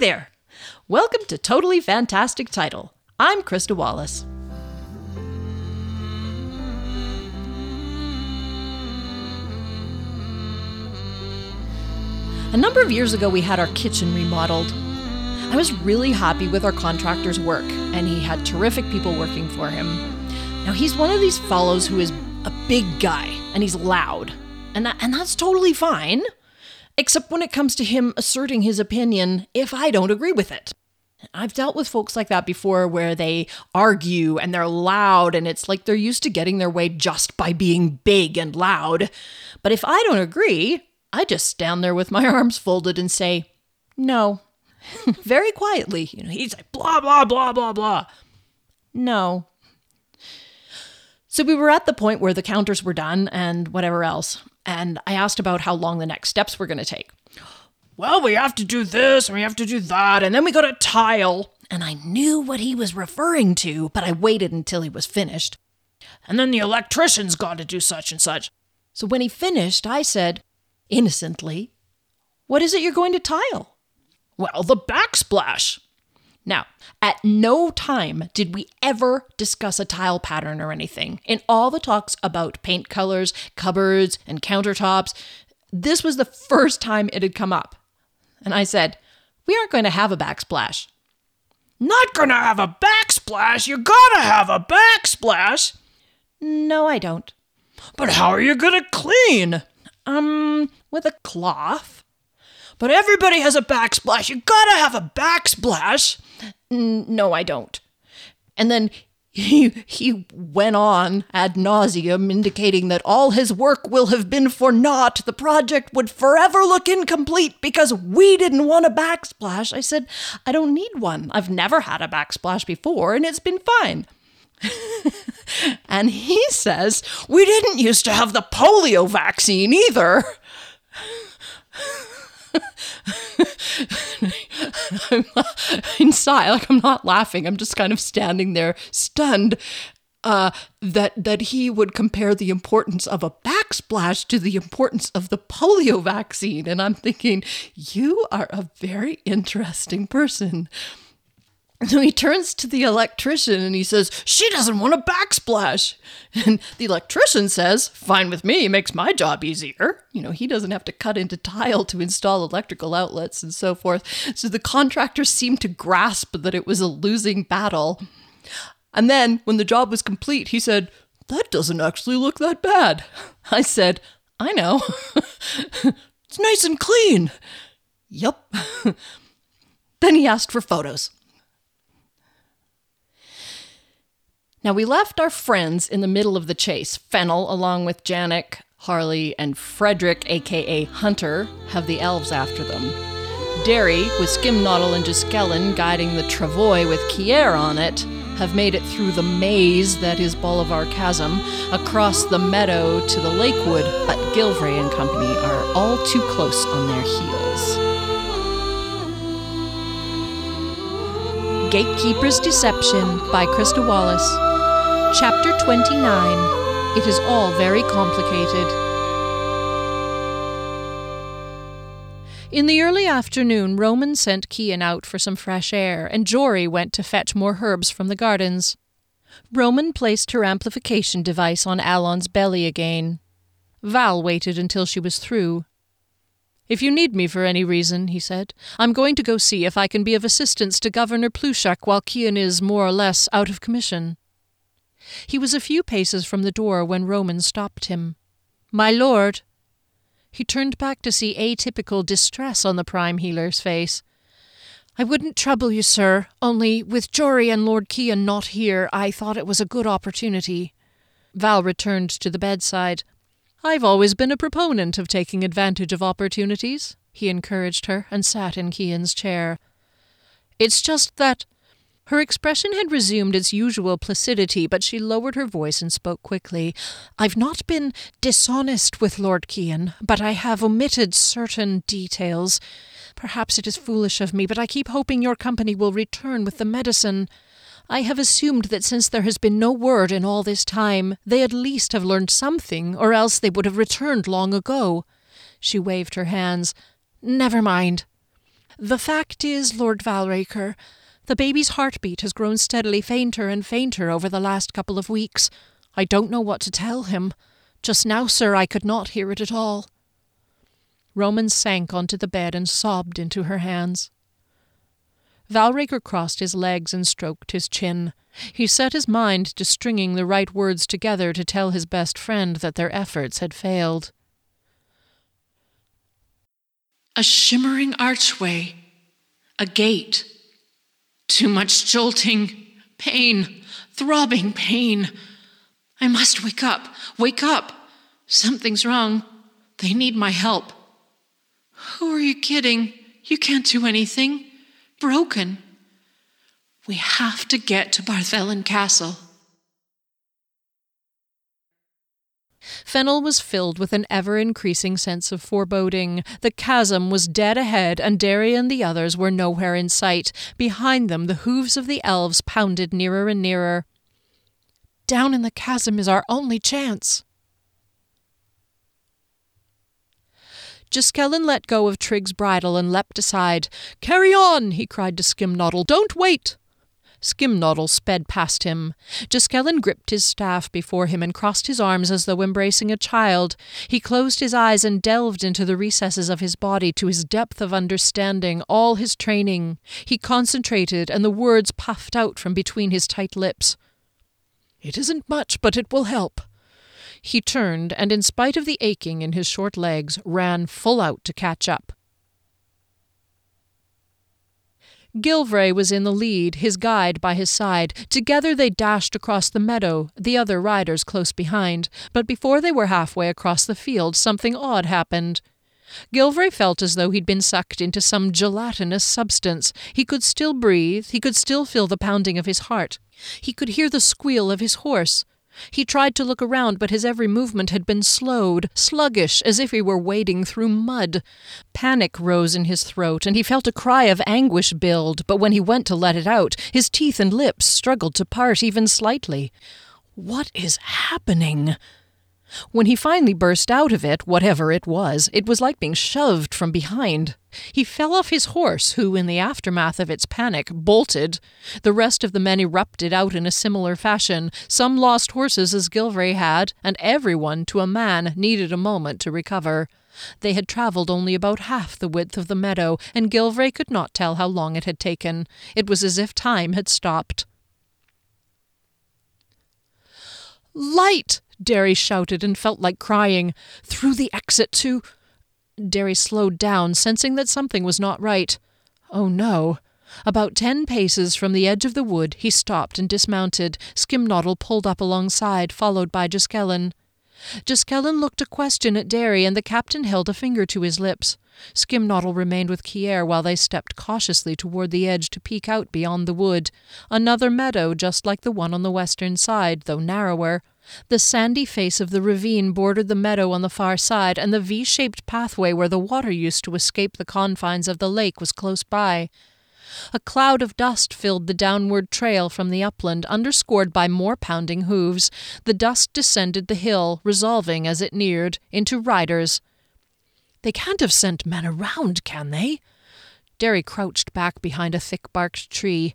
there! Welcome to Totally Fantastic Title. I'm Krista Wallace. A number of years ago, we had our kitchen remodeled. I was really happy with our contractor's work, and he had terrific people working for him. Now, he's one of these fellows who is a big guy, and he's loud, and, that, and that's totally fine, except when it comes to him asserting his opinion if I don't agree with it. I've dealt with folks like that before where they argue and they're loud and it's like they're used to getting their way just by being big and loud. But if I don't agree, I just stand there with my arms folded and say, no. Very quietly. You know, he's like, blah, blah, blah, blah, blah. No. So we were at the point where the counters were done and whatever else. And I asked about how long the next steps were going to take. Well, we have to do this and we have to do that. And then we got a tile. And I knew what he was referring to, but I waited until he was finished. And then the electrician's got to do such and such. So when he finished, I said, innocently, What is it you're going to tile? Well, the backsplash. Now, at no time did we ever discuss a tile pattern or anything. In all the talks about paint colors, cupboards, and countertops, this was the first time it had come up. And I said, We aren't going to have a backsplash. Not going to have a backsplash? You gotta have a backsplash. No, I don't. But how are you going to clean? Um, with a cloth. But everybody has a backsplash. You gotta have a backsplash. No, I don't. And then he, he went on ad nauseum, indicating that all his work will have been for naught. The project would forever look incomplete because we didn't want a backsplash. I said, I don't need one. I've never had a backsplash before, and it's been fine. and he says, We didn't used to have the polio vaccine either. I'm inside, like I'm not laughing. I'm just kind of standing there, stunned. Uh, that that he would compare the importance of a backsplash to the importance of the polio vaccine, and I'm thinking, you are a very interesting person. So he turns to the electrician and he says, She doesn't want a backsplash. And the electrician says, Fine with me, makes my job easier. You know, he doesn't have to cut into tile to install electrical outlets and so forth. So the contractor seemed to grasp that it was a losing battle. And then, when the job was complete, he said, That doesn't actually look that bad. I said, I know. it's nice and clean. Yep. then he asked for photos. Now, we left our friends in the middle of the chase. Fennel, along with Janek, Harley, and Frederick, aka Hunter, have the elves after them. Derry, with Skimnoddle and Giskellen guiding the travois with Kier on it, have made it through the maze that is Bolivar Chasm, across the meadow to the Lakewood, but Gilvray and company are all too close on their heels. Gatekeeper's Deception by Krista Wallace. Chapter 29 It is all very complicated. In the early afternoon, Roman sent Kian out for some fresh air, and Jory went to fetch more herbs from the gardens. Roman placed her amplification device on Alon's belly again. Val waited until she was through. If you need me for any reason, he said, I'm going to go see if I can be of assistance to Governor Plushak while Kian is more or less out of commission. He was a few paces from the door when Roman stopped him. My lord. He turned back to see atypical distress on the prime healer's face. I wouldn't trouble you, sir, only with Jory and Lord Kian not here, I thought it was a good opportunity. Val returned to the bedside. I've always been a proponent of taking advantage of opportunities, he encouraged her, and sat in Kian's chair. It's just that. Her expression had resumed its usual placidity, but she lowered her voice and spoke quickly. I've not been dishonest with Lord Kian, but I have omitted certain details. Perhaps it is foolish of me, but I keep hoping your company will return with the medicine. I have assumed that since there has been no word in all this time, they at least have learned something, or else they would have returned long ago. She waved her hands. Never mind. The fact is, Lord Valraker, the baby's heartbeat has grown steadily fainter and fainter over the last couple of weeks. I don't know what to tell him. Just now, sir, I could not hear it at all. Roman sank onto the bed and sobbed into her hands. Valraker crossed his legs and stroked his chin. He set his mind to stringing the right words together to tell his best friend that their efforts had failed. A shimmering archway, a gate, too much jolting, pain, throbbing pain. I must wake up, wake up. Something's wrong. They need my help. Who are you kidding? You can't do anything broken. We have to get to Barthelon Castle. Fennel was filled with an ever increasing sense of foreboding. The chasm was dead ahead, and Derry and the others were nowhere in sight. Behind them, the hooves of the elves pounded nearer and nearer. Down in the chasm is our only chance. Giskellen let go of Trigg's bridle and leapt aside. Carry on, he cried to Skimnoddle. Don't wait. Skimnoddle sped past him. Giskellen gripped his staff before him and crossed his arms as though embracing a child. He closed his eyes and delved into the recesses of his body to his depth of understanding, all his training. He concentrated, and the words puffed out from between his tight lips. It isn't much, but it will help. He turned, and in spite of the aching in his short legs, ran full out to catch up. Gilvray was in the lead, his guide by his side. Together they dashed across the meadow, the other riders close behind. But before they were halfway across the field, something odd happened. Gilvray felt as though he'd been sucked into some gelatinous substance. He could still breathe, he could still feel the pounding of his heart. He could hear the squeal of his horse. He tried to look around, but his every movement had been slowed, sluggish, as if he were wading through mud. Panic rose in his throat, and he felt a cry of anguish build, but when he went to let it out, his teeth and lips struggled to part even slightly. What is happening? When he finally burst out of it, whatever it was, it was like being shoved from behind. He fell off his horse, who, in the aftermath of its panic, bolted. The rest of the men erupted out in a similar fashion. Some lost horses as Gilvray had, and everyone, to a man, needed a moment to recover. They had travelled only about half the width of the meadow, and Gilvray could not tell how long it had taken. It was as if time had stopped. Light! Derry shouted and felt like crying. Through the exit to. Derry slowed down, sensing that something was not right. Oh no. About ten paces from the edge of the wood, he stopped and dismounted. Skimnoddle pulled up alongside, followed by Giskellen. Giskellen looked a question at Derry, and the captain held a finger to his lips. Skimnoddle remained with Kier while they stepped cautiously toward the edge to peek out beyond the wood. Another meadow, just like the one on the western side, though narrower. The sandy face of the ravine bordered the meadow on the far side, and the V shaped pathway where the water used to escape the confines of the lake was close by. A cloud of dust filled the downward trail from the upland, underscored by more pounding hooves. The dust descended the hill, resolving as it neared into riders. They can't have sent men around, can they? Derry crouched back behind a thick barked tree.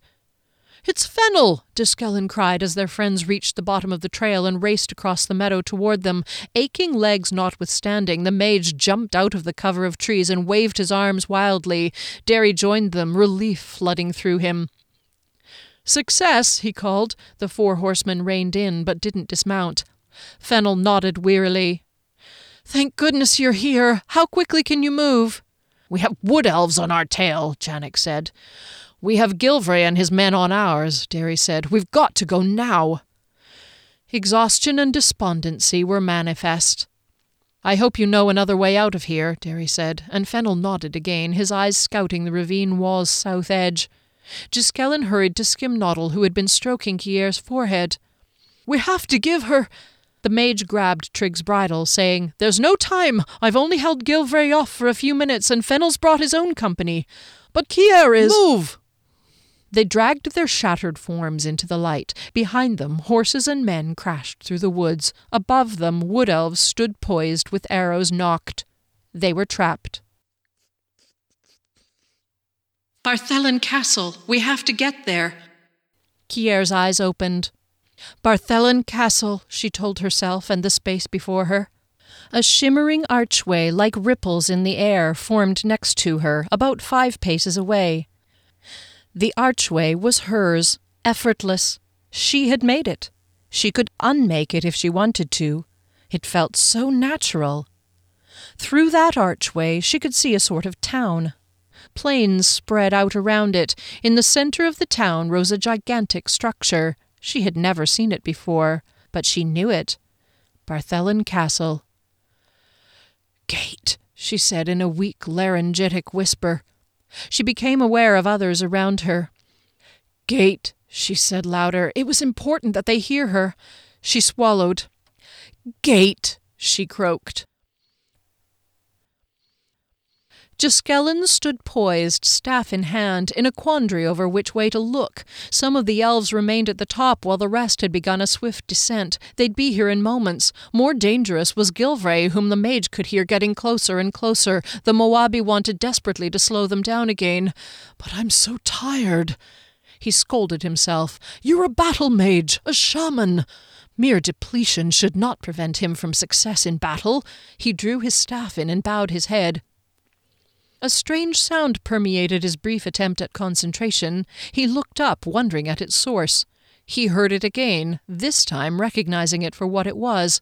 It's Fennel! Giskellen cried as their friends reached the bottom of the trail and raced across the meadow toward them. Aching legs notwithstanding, the mage jumped out of the cover of trees and waved his arms wildly. Derry joined them, relief flooding through him. Success, he called. The four horsemen reined in, but didn't dismount. Fennel nodded wearily. Thank goodness you're here. How quickly can you move? We have wood elves on our tail, Janek said. We have Gilvray and his men on ours, Derry said. We've got to go now. Exhaustion and despondency were manifest. I hope you know another way out of here, Derry said, and Fennel nodded again, his eyes scouting the ravine wall's south edge. Giskellen hurried to Skimnoddle, who had been stroking Kier's forehead. We have to give her. The mage grabbed Trigg's bridle, saying, There's no time. I've only held Gilvray off for a few minutes, and Fennel's brought his own company. But Kier is. Move! They dragged their shattered forms into the light. Behind them, horses and men crashed through the woods. Above them, wood elves stood poised with arrows nocked. They were trapped. Barthelin Castle. We have to get there. Kier's eyes opened. Barthelin Castle, she told herself and the space before her. A shimmering archway like ripples in the air formed next to her, about five paces away. The archway was hers, effortless. She had made it. She could unmake it if she wanted to. It felt so natural. Through that archway she could see a sort of town. Plains spread out around it. In the center of the town rose a gigantic structure. She had never seen it before, but she knew it. Barthelin Castle. Gate, she said in a weak, laryngitic whisper. She became aware of others around her. Gate, she said louder. It was important that they hear her. She swallowed. Gate, she croaked. Giskellen stood poised, staff in hand, in a quandary over which way to look. Some of the elves remained at the top, while the rest had begun a swift descent. They'd be here in moments. More dangerous was Gilvray, whom the mage could hear getting closer and closer. The Moabi wanted desperately to slow them down again. But I'm so tired. He scolded himself. You're a battle mage, a shaman. Mere depletion should not prevent him from success in battle. He drew his staff in and bowed his head. A strange sound permeated his brief attempt at concentration. He looked up, wondering at its source. He heard it again, this time recognizing it for what it was.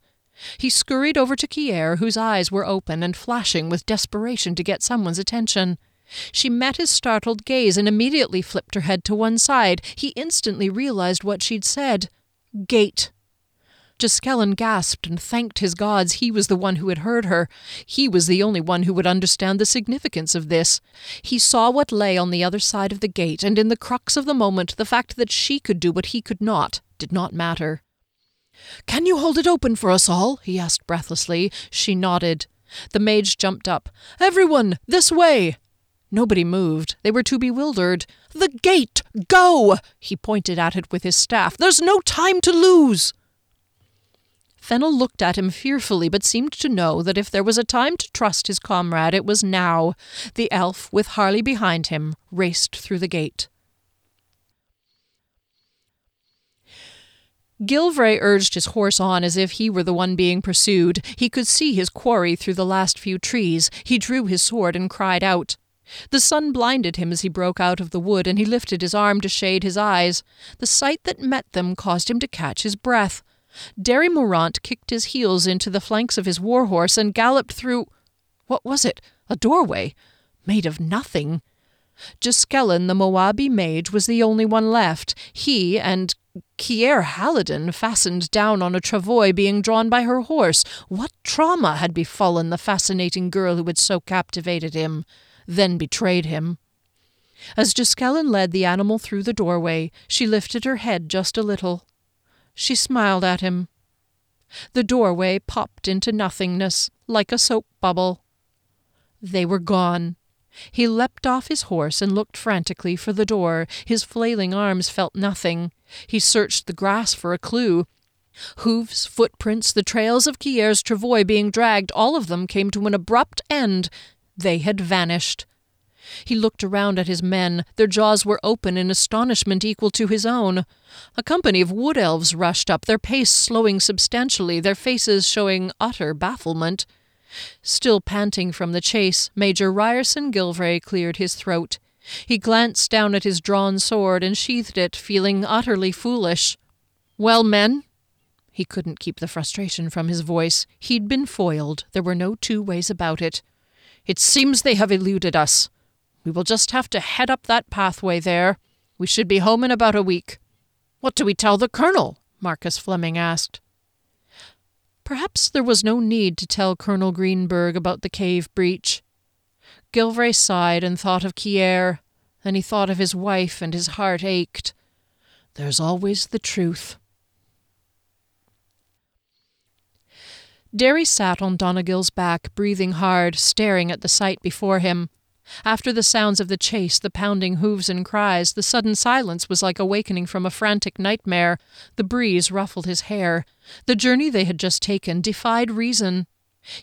He scurried over to Kier, whose eyes were open and flashing with desperation to get someone's attention. She met his startled gaze and immediately flipped her head to one side. He instantly realized what she'd said. Gate. Giskellen gasped and thanked his gods he was the one who had heard her. He was the only one who would understand the significance of this. He saw what lay on the other side of the gate, and in the crux of the moment, the fact that she could do what he could not did not matter. Can you hold it open for us all? he asked breathlessly. She nodded. The mage jumped up. Everyone, this way! Nobody moved. They were too bewildered. The gate! Go! He pointed at it with his staff. There's no time to lose! Fennel looked at him fearfully, but seemed to know that if there was a time to trust his comrade, it was now. The elf, with Harley behind him, raced through the gate. Gilvray urged his horse on as if he were the one being pursued. He could see his quarry through the last few trees. He drew his sword and cried out. The sun blinded him as he broke out of the wood, and he lifted his arm to shade his eyes. The sight that met them caused him to catch his breath. Derry Morant kicked his heels into the flanks of his warhorse and galloped through. What was it? A doorway? Made of nothing. Giskellen, the Moabi mage, was the only one left. He and Kier Halidin fastened down on a travois being drawn by her horse. What trauma had befallen the fascinating girl who had so captivated him, then betrayed him? As Giskellen led the animal through the doorway, she lifted her head just a little. She smiled at him. The doorway popped into nothingness, like a soap bubble. They were gone. He leapt off his horse and looked frantically for the door. His flailing arms felt nothing. He searched the grass for a clue. Hooves, footprints, the trails of Kier's travois being dragged, all of them came to an abrupt end. They had vanished. He looked around at his men. Their jaws were open in astonishment equal to his own. A company of wood elves rushed up, their pace slowing substantially, their faces showing utter bafflement. Still panting from the chase, Major Ryerson Gilvray cleared his throat. He glanced down at his drawn sword and sheathed it, feeling utterly foolish. Well, men? He couldn't keep the frustration from his voice. He'd been foiled. There were no two ways about it. It seems they have eluded us. We will just have to head up that pathway there. We should be home in about a week. What do we tell the colonel? Marcus Fleming asked. Perhaps there was no need to tell Colonel Greenberg about the cave breach. Gilvray sighed and thought of Kier. Then he thought of his wife, and his heart ached. There's always the truth. Derry sat on Donegill's back, breathing hard, staring at the sight before him. After the sounds of the chase, the pounding hoofs and cries, the sudden silence was like awakening from a frantic nightmare. The breeze ruffled his hair. The journey they had just taken defied reason.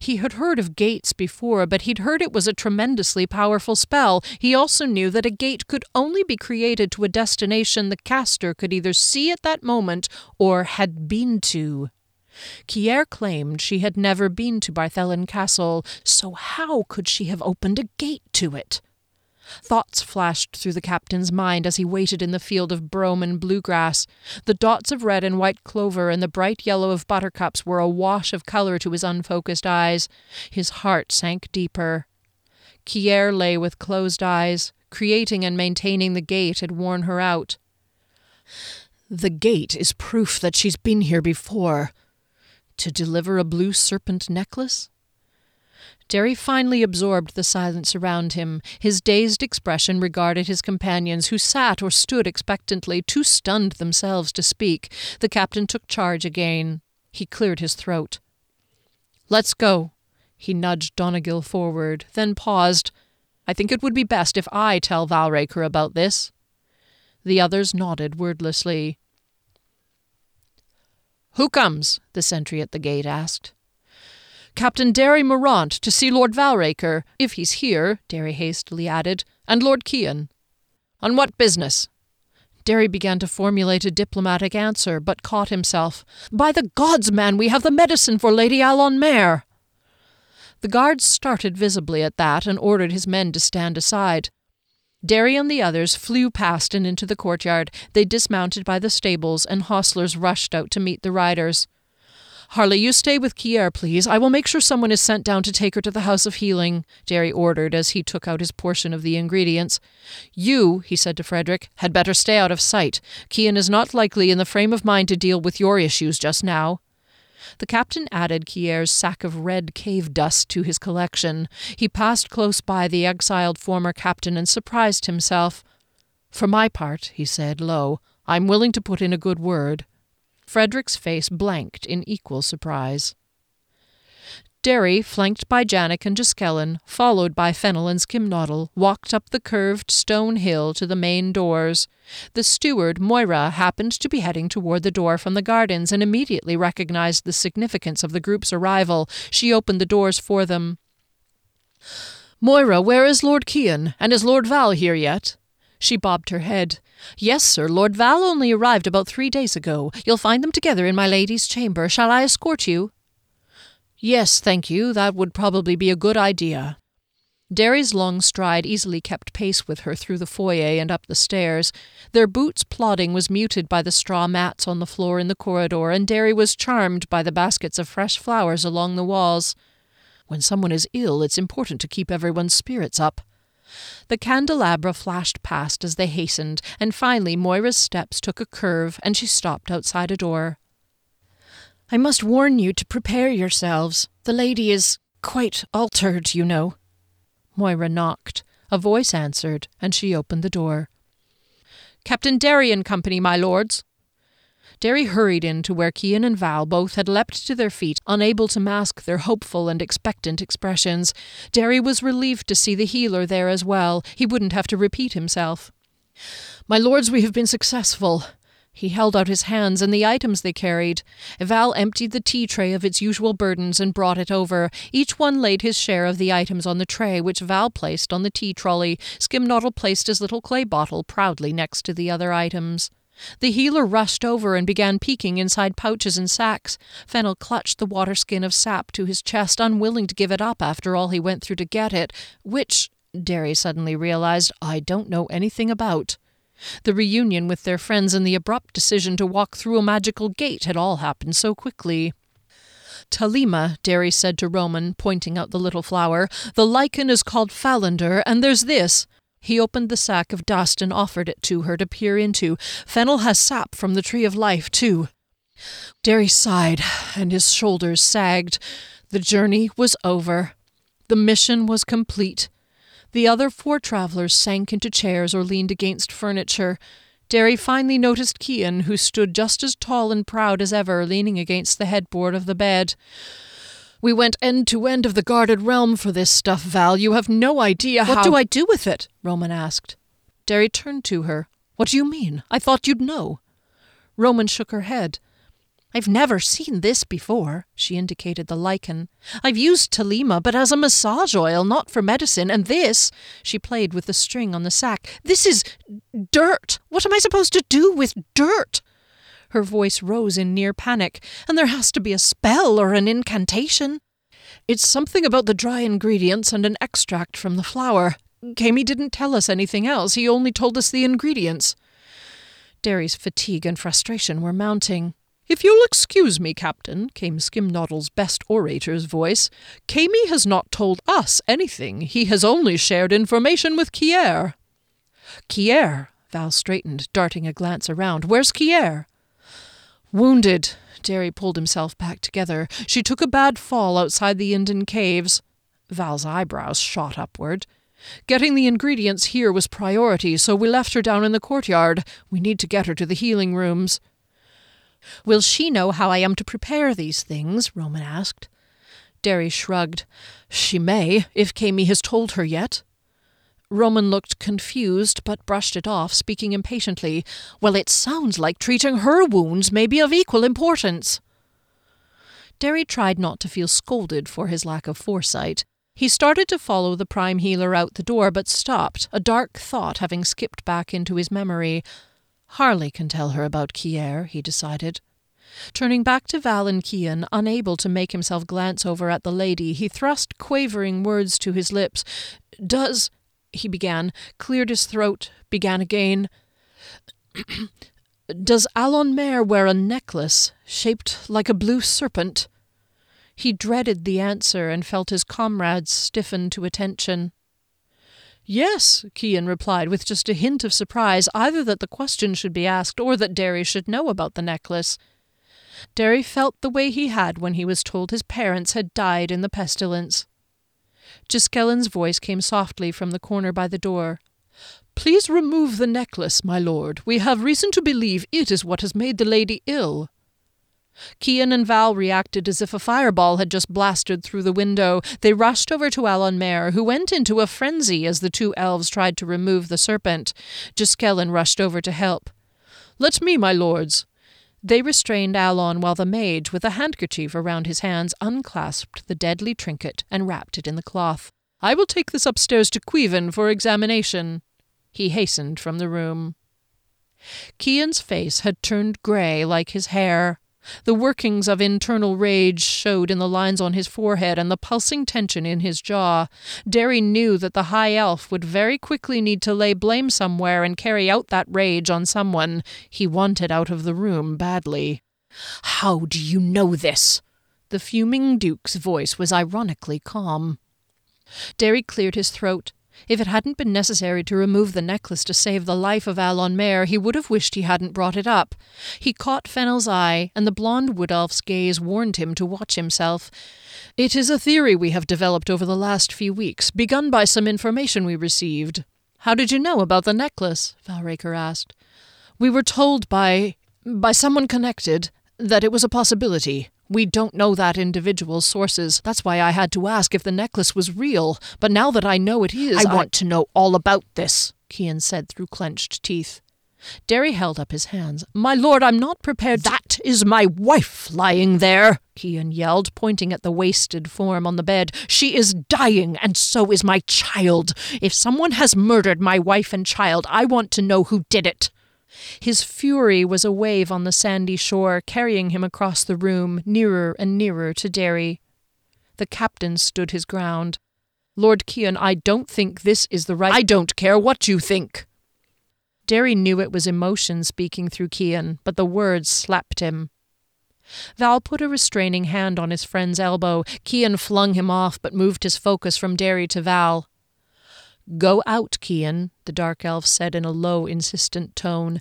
He had heard of gates before, but he'd heard it was a tremendously powerful spell. He also knew that a gate could only be created to a destination the caster could either see at that moment or had been to. Kier claimed she had never been to Barthelon Castle, so how could she have opened a gate to it? Thoughts flashed through the captain's mind as he waited in the field of brome and bluegrass. The dots of red and white clover and the bright yellow of buttercups were a wash of colour to his unfocused eyes. His heart sank deeper. Kier lay with closed eyes. Creating and maintaining the gate had worn her out. The gate is proof that she's been here before. To deliver a blue serpent necklace? Derry finally absorbed the silence around him. His dazed expression regarded his companions, who sat or stood expectantly, too stunned themselves to speak. The captain took charge again. He cleared his throat. Let's go. He nudged Donegal forward, then paused. I think it would be best if I tell Valraker about this. The others nodded wordlessly. Who comes? the sentry at the gate asked. Captain Derry Morant to see Lord Valraker, if he's here, Derry hastily added, and Lord Kian. On what business? Derry began to formulate a diplomatic answer, but caught himself. By the gods, man, we have the medicine for Lady Alon Mare. The guards started visibly at that and ordered his men to stand aside. Derry and the others flew past and into the courtyard. They dismounted by the stables, and hostlers rushed out to meet the riders. Harley, you stay with Kier, please. I will make sure someone is sent down to take her to the House of Healing, Derry ordered as he took out his portion of the ingredients. You, he said to Frederick, had better stay out of sight. Kian is not likely in the frame of mind to deal with your issues just now. The captain added Kier's sack of red cave dust to his collection. He passed close by the exiled former captain and surprised himself. For my part, he said low, I'm willing to put in a good word. Frederick's face blanked in equal surprise. Derry, flanked by Janek and Giskellen, followed by Fennel and Skimnoddle, walked up the curved stone hill to the main doors. The steward, Moira, happened to be heading toward the door from the gardens and immediately recognized the significance of the group's arrival. She opened the doors for them. Moira, where is Lord Kian? And is Lord Val here yet? She bobbed her head. Yes, sir. Lord Val only arrived about three days ago. You'll find them together in my lady's chamber. Shall I escort you? Yes, thank you. That would probably be a good idea. Derry's long stride easily kept pace with her through the foyer and up the stairs. Their boots' plodding was muted by the straw mats on the floor in the corridor, and Derry was charmed by the baskets of fresh flowers along the walls. When someone is ill, it's important to keep everyone's spirits up. The candelabra flashed past as they hastened, and finally Moira's steps took a curve and she stopped outside a door. I must warn you to prepare yourselves. The lady is quite altered, you know. Moira knocked. A voice answered, and she opened the door. Captain Derry and Company, my lords, Derry hurried in to where Kian and Val both had leapt to their feet, unable to mask their hopeful and expectant expressions. Derry was relieved to see the healer there as well. He wouldn't have to repeat himself. My lords, we have been successful. He held out his hands and the items they carried. Val emptied the tea tray of its usual burdens and brought it over. Each one laid his share of the items on the tray, which Val placed on the tea trolley. Skimnoddle placed his little clay bottle proudly next to the other items. The healer rushed over and began peeking inside pouches and sacks. Fennel clutched the water skin of sap to his chest, unwilling to give it up after all he went through to get it, which, Derry suddenly realized, I don't know anything about. The reunion with their friends and the abrupt decision to walk through a magical gate had all happened so quickly. Talima, Derry said to Roman, pointing out the little flower, the lichen is called Falander, and there's this. He opened the sack of dust and offered it to her to peer into. Fennel has sap from the tree of life, too. Derry sighed, and his shoulders sagged. The journey was over. The mission was complete. The other four travellers sank into chairs or leaned against furniture. Derry finally noticed Kian, who stood just as tall and proud as ever, leaning against the headboard of the bed. We went end to end of the guarded realm for this stuff, Val. You have no idea how. What do I do with it? Roman asked. Derry turned to her. What do you mean? I thought you'd know. Roman shook her head. I've never seen this before, she indicated the lichen. I've used Talima, but as a massage oil, not for medicine, and this, she played with the string on the sack, this is dirt. What am I supposed to do with dirt? Her voice rose in near panic, and there has to be a spell or an incantation. It's something about the dry ingredients and an extract from the flower. Kami didn't tell us anything else, he only told us the ingredients. Derry's fatigue and frustration were mounting. If you'll excuse me, Captain, came Skimnoddle's best orator's voice, Kami has not told us anything. He has only shared information with Kier. Kier? Val straightened, darting a glance around. Where's Kier? Wounded. Derry pulled himself back together. She took a bad fall outside the Inden caves. Val's eyebrows shot upward. Getting the ingredients here was priority, so we left her down in the courtyard. We need to get her to the healing rooms. Will she know how I am to prepare these things? Roman asked. Derry shrugged. She may, if Kami has told her yet. Roman looked confused, but brushed it off, speaking impatiently. Well, it sounds like treating her wounds may be of equal importance. Derry tried not to feel scolded for his lack of foresight. He started to follow the prime healer out the door, but stopped, a dark thought having skipped back into his memory. Harley can tell her about Kier, he decided. Turning back to Val and Kian, unable to make himself glance over at the lady, he thrust quavering words to his lips. Does, he began, cleared his throat, began again. Does Alon Mare wear a necklace shaped like a blue serpent? He dreaded the answer and felt his comrades stiffen to attention. Yes, Kian replied with just a hint of surprise, either that the question should be asked or that Derry should know about the necklace. Derry felt the way he had when he was told his parents had died in the pestilence. Giskellen's voice came softly from the corner by the door. Please remove the necklace, my lord. We have reason to believe it is what has made the lady ill. Kian and Val reacted as if a fireball had just blasted through the window. They rushed over to Alon Mare, who went into a frenzy as the two elves tried to remove the serpent. Giskellen rushed over to help. Let me, my lords. They restrained Alon while the mage, with a handkerchief around his hands, unclasped the deadly trinket and wrapped it in the cloth. I will take this upstairs to Queven for examination. He hastened from the room. Kian's face had turned grey like his hair. The workings of internal rage showed in the lines on his forehead and the pulsing tension in his jaw. Derry knew that the High Elf would very quickly need to lay blame somewhere and carry out that rage on someone. He wanted out of the room badly. How do you know this? The fuming Duke's voice was ironically calm. Derry cleared his throat. If it hadn't been necessary to remove the necklace to save the life of Alon Mare, he would have wished he hadn't brought it up. He caught Fennel's eye, and the blond wood elf's gaze warned him to watch himself. It is a theory we have developed over the last few weeks, begun by some information we received. How did you know about the necklace? Valraker asked. We were told by by someone connected that it was a possibility. We don't know that individual's sources. That's why I had to ask if the necklace was real. But now that I know it is, I, I want to know all about this, Kian said through clenched teeth. Derry held up his hands. My lord, I'm not prepared. That is my wife lying there, Kian yelled, pointing at the wasted form on the bed. She is dying, and so is my child. If someone has murdered my wife and child, I want to know who did it. His fury was a wave on the sandy shore, carrying him across the room, nearer and nearer to Derry. The captain stood his ground. Lord Kian, I don't think this is the right. I don't care what you think. Derry knew it was emotion speaking through Kian, but the words slapped him. Val put a restraining hand on his friend's elbow. Kian flung him off, but moved his focus from Derry to Val. Go out, Kian, the dark elf said in a low, insistent tone.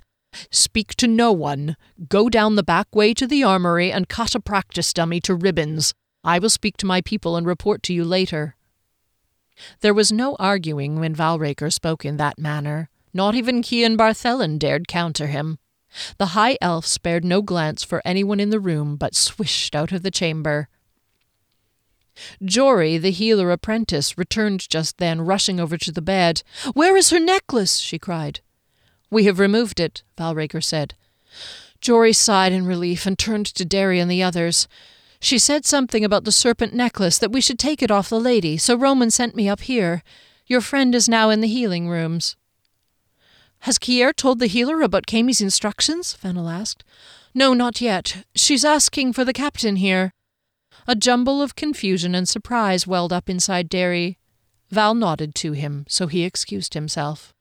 Speak to no one. Go down the back way to the armory and cut a practice dummy to ribbons. I will speak to my people and report to you later. There was no arguing when Valraker spoke in that manner. Not even Kian Barthelen dared counter him. The high elf spared no glance for anyone in the room, but swished out of the chamber. Jory, the healer apprentice, returned just then, rushing over to the bed. Where is her necklace? she cried. We have removed it, Valraker said. Jory sighed in relief and turned to Derry and the others. She said something about the serpent necklace, that we should take it off the lady, so Roman sent me up here. Your friend is now in the healing rooms. Has Kier told the healer about Kami's instructions? Fennel asked. No, not yet. She's asking for the captain here. A jumble of confusion and surprise welled up inside Derry. Val nodded to him, so he excused himself.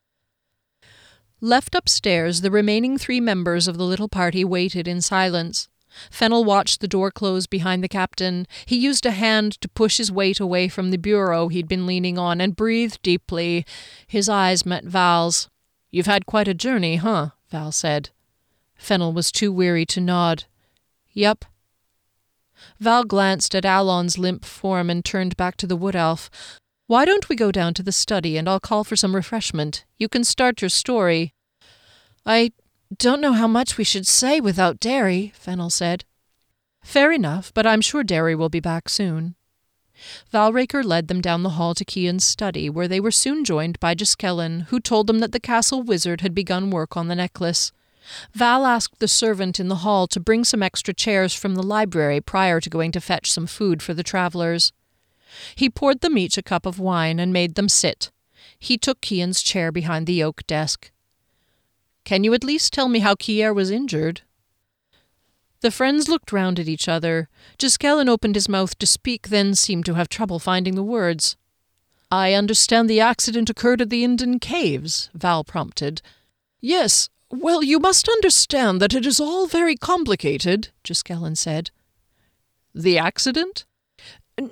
Left upstairs, the remaining three members of the little party waited in silence. Fennel watched the door close behind the captain. He used a hand to push his weight away from the bureau he'd been leaning on and breathed deeply. His eyes met Val's. You've had quite a journey, huh? Val said. Fennel was too weary to nod. Yep. Val glanced at Alon's limp form and turned back to the wood elf. Why don't we go down to the study and I'll call for some refreshment? You can start your story. I don't know how much we should say without Derry, Fennel said. Fair enough, but I'm sure Derry will be back soon. Valraker led them down the hall to Kian's study, where they were soon joined by Giskellen, who told them that the castle wizard had begun work on the necklace. Val asked the servant in the hall to bring some extra chairs from the library prior to going to fetch some food for the travellers. He poured them each a cup of wine and made them sit. He took Kian's chair behind the oak desk. Can you at least tell me how Kier was injured? The friends looked round at each other. Giskellen opened his mouth to speak, then seemed to have trouble finding the words. I understand the accident occurred at the Inden Caves, Val prompted. Yes, well, you must understand that it is all very complicated, Giskellen said. The accident?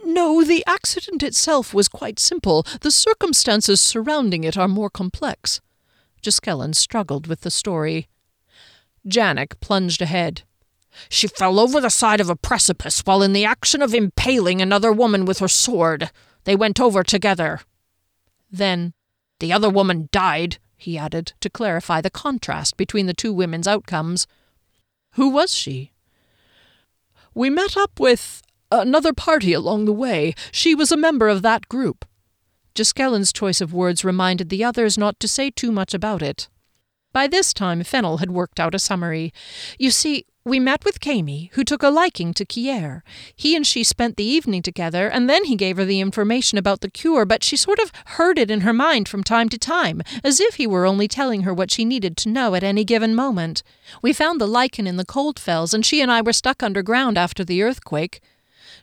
No, the accident itself was quite simple. The circumstances surrounding it are more complex. Giskellen struggled with the story. Janek plunged ahead. She fell over the side of a precipice while in the action of impaling another woman with her sword. They went over together. Then, the other woman died, he added, to clarify the contrast between the two women's outcomes. Who was she? We met up with another party along the way. She was a member of that group. Giskellen's choice of words reminded the others not to say too much about it. By this time, Fennel had worked out a summary. You see, we met with Kami, who took a liking to Kier. He and she spent the evening together, and then he gave her the information about the cure, but she sort of heard it in her mind from time to time, as if he were only telling her what she needed to know at any given moment. We found the lichen in the cold fells, and she and I were stuck underground after the earthquake.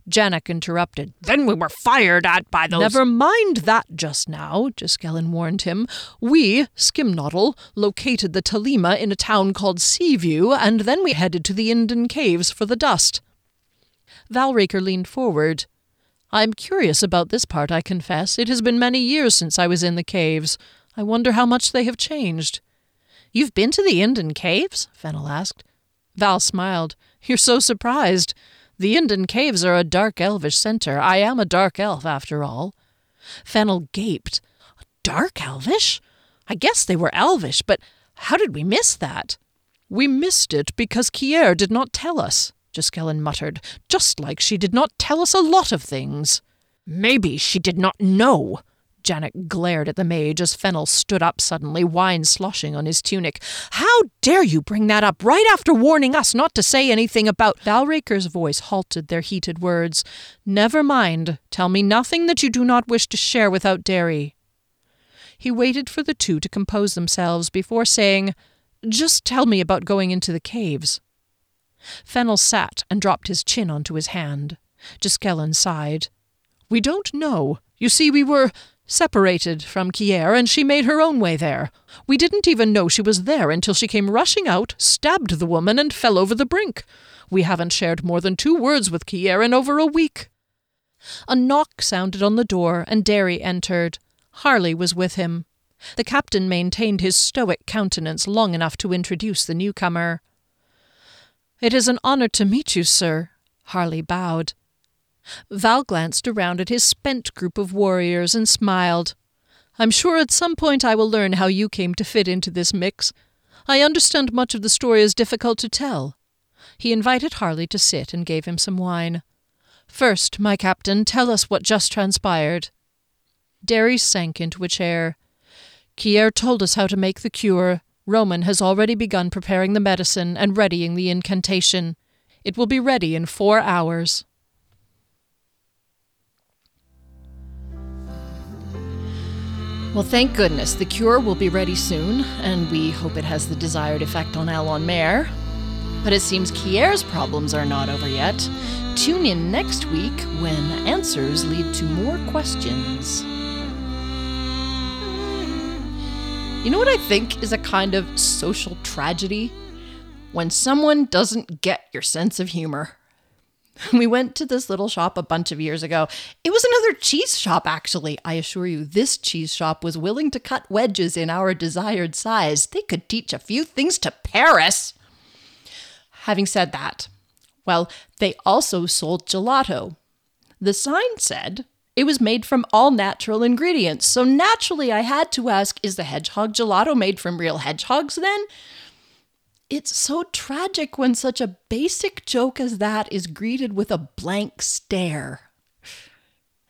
Janek interrupted. Then we were fired at by those. Never mind that just now, Giskellen warned him. We, Skimnoddle, located the Talima in a town called Seaview, and then we headed to the Inden Caves for the dust. Valraker leaned forward. I'm curious about this part, I confess. It has been many years since I was in the caves. I wonder how much they have changed. You've been to the Inden Caves? Fennel asked. Val smiled. You're so surprised. The Inden Caves are a dark elvish centre. I am a dark elf, after all. Fennel gaped. Dark elvish? I guess they were elvish, but how did we miss that? We missed it because Kier did not tell us, Giskellen muttered, just like she did not tell us a lot of things. Maybe she did not know, Janek glared at the mage as Fennel stood up suddenly, wine sloshing on his tunic. How dare you bring that up right after warning us not to say anything about. Valraker's voice halted their heated words. Never mind. Tell me nothing that you do not wish to share without Derry. He waited for the two to compose themselves before saying, Just tell me about going into the caves. Fennel sat and dropped his chin onto his hand. Giskellen sighed. We don't know. You see, we were separated from Kier, and she made her own way there. We didn't even know she was there until she came rushing out, stabbed the woman, and fell over the brink. We haven't shared more than two words with Kier in over a week. A knock sounded on the door, and Derry entered. Harley was with him. The captain maintained his stoic countenance long enough to introduce the newcomer. It is an honour to meet you, sir. Harley bowed. Val glanced around at his spent group of warriors and smiled. I'm sure at some point I will learn how you came to fit into this mix. I understand much of the story is difficult to tell. He invited Harley to sit and gave him some wine. First, my captain, tell us what just transpired. Derry sank into a chair. Kier told us how to make the cure. Roman has already begun preparing the medicine and readying the incantation. It will be ready in four hours. Well, thank goodness. The cure will be ready soon, and we hope it has the desired effect on Alon Mare. But it seems Kier's problems are not over yet. Tune in next week when answers lead to more questions. You know what I think is a kind of social tragedy? When someone doesn't get your sense of humor. We went to this little shop a bunch of years ago. It was another cheese shop, actually. I assure you, this cheese shop was willing to cut wedges in our desired size. They could teach a few things to Paris. Having said that, well, they also sold gelato. The sign said it was made from all natural ingredients, so naturally I had to ask is the hedgehog gelato made from real hedgehogs then? It's so tragic when such a basic joke as that is greeted with a blank stare.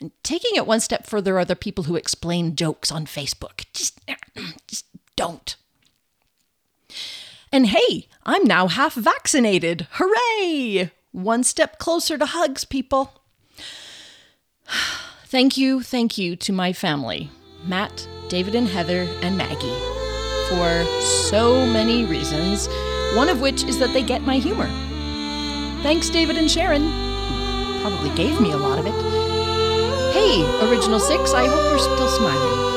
And taking it one step further are the people who explain jokes on Facebook. Just, just don't. And hey, I'm now half vaccinated. Hooray! One step closer to hugs, people. Thank you, thank you to my family, Matt, David, and Heather, and Maggie, for so many reasons one of which is that they get my humor. Thanks, David and Sharon, probably gave me a lot of it. Hey, Original Six, I hope you're still smiling.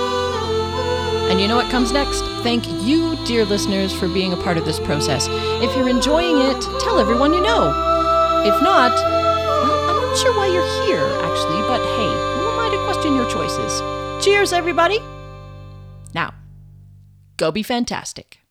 And you know what comes next? Thank you, dear listeners, for being a part of this process. If you're enjoying it, tell everyone you know. If not, well, I'm not sure why you're here, actually, but hey, who am I to question your choices? Cheers, everybody! Now, go be fantastic.